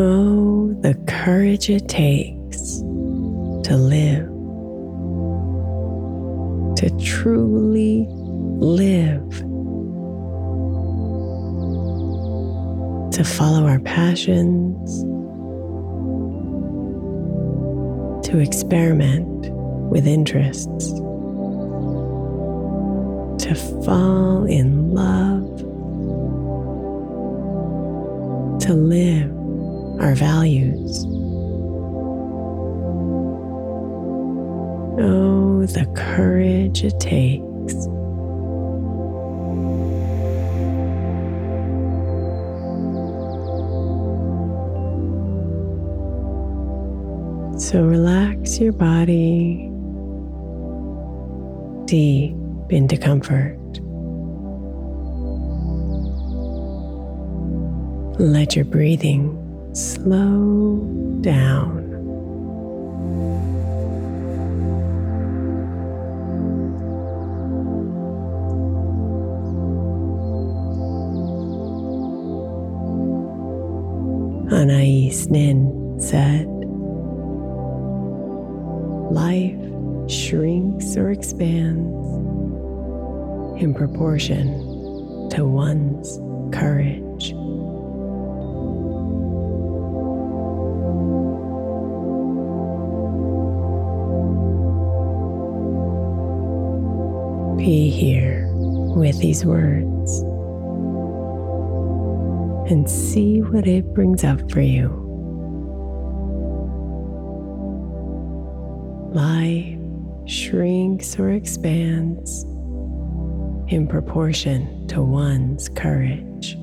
Oh, the courage it takes to live, to truly live, to follow our passions, to experiment with interests, to fall in love, to live our values. Oh, the courage it takes. So relax your body deep into comfort. Let your breathing slow down. Anais Nin said, Life shrinks or expands in proportion to one's courage. Be here with these words and see what it brings up for you. Life shrinks or expands in proportion to one's courage.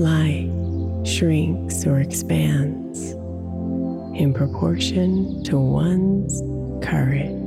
light shrinks or expands in proportion to one's courage.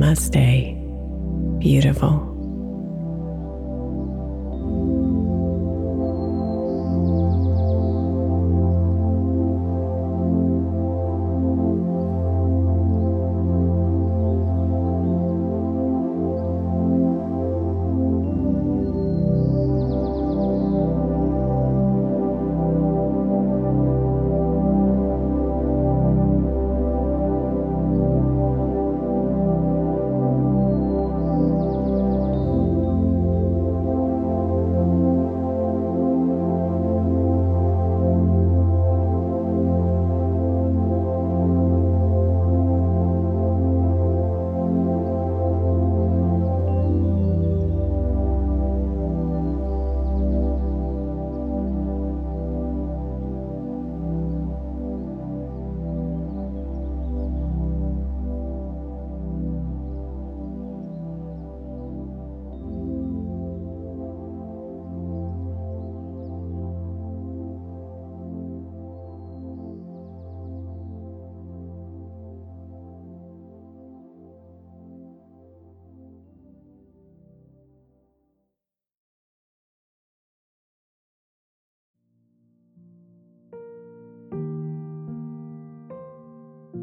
Namaste. Beautiful.